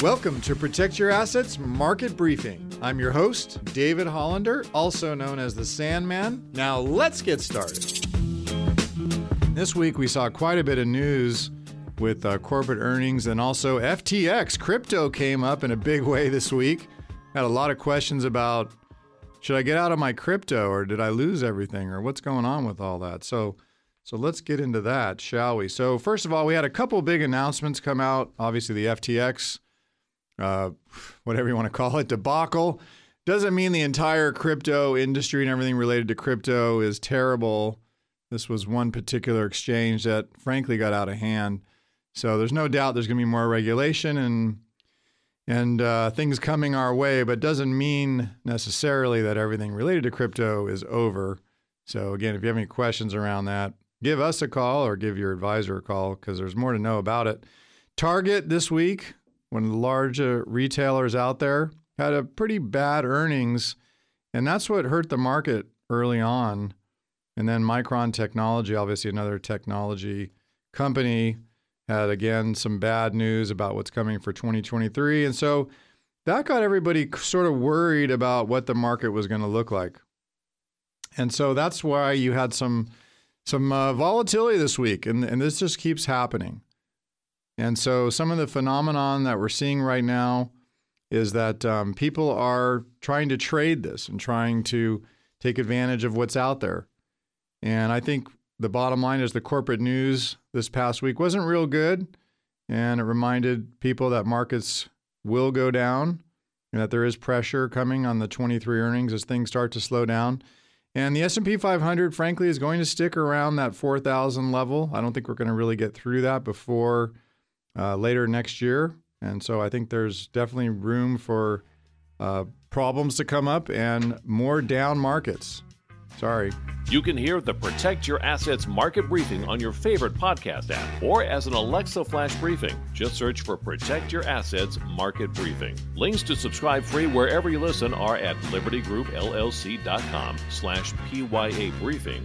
Welcome to Protect Your Assets Market Briefing. I'm your host, David Hollander, also known as the Sandman. Now let's get started. This week we saw quite a bit of news with uh, corporate earnings and also FTX. Crypto came up in a big way this week. Had a lot of questions about should I get out of my crypto or did I lose everything or what's going on with all that? So so let's get into that, shall we? So first of all, we had a couple big announcements come out. Obviously, the FTX uh, whatever you want to call it, debacle. Doesn't mean the entire crypto industry and everything related to crypto is terrible. This was one particular exchange that frankly got out of hand. So there's no doubt there's going to be more regulation and and uh, things coming our way, but doesn't mean necessarily that everything related to crypto is over. So again, if you have any questions around that, give us a call or give your advisor a call because there's more to know about it. Target this week of the larger retailers out there, had a pretty bad earnings, and that's what hurt the market early on. And then Micron Technology, obviously another technology company, had again some bad news about what's coming for 2023. And so that got everybody sort of worried about what the market was going to look like. And so that's why you had some some uh, volatility this week, and, and this just keeps happening. And so some of the phenomenon that we're seeing right now is that um, people are trying to trade this and trying to take advantage of what's out there. And I think the bottom line is the corporate news this past week wasn't real good. And it reminded people that markets will go down and that there is pressure coming on the 23 earnings as things start to slow down. And the S&P 500 frankly is going to stick around that 4000 level. I don't think we're going to really get through that before uh, later next year. And so I think there's definitely room for uh, problems to come up and more down markets. Sorry. You can hear the Protect Your Assets market briefing on your favorite podcast app or as an Alexa flash briefing. Just search for Protect Your Assets market briefing. Links to subscribe free wherever you listen are at libertygroupllc.com slash PYA briefing.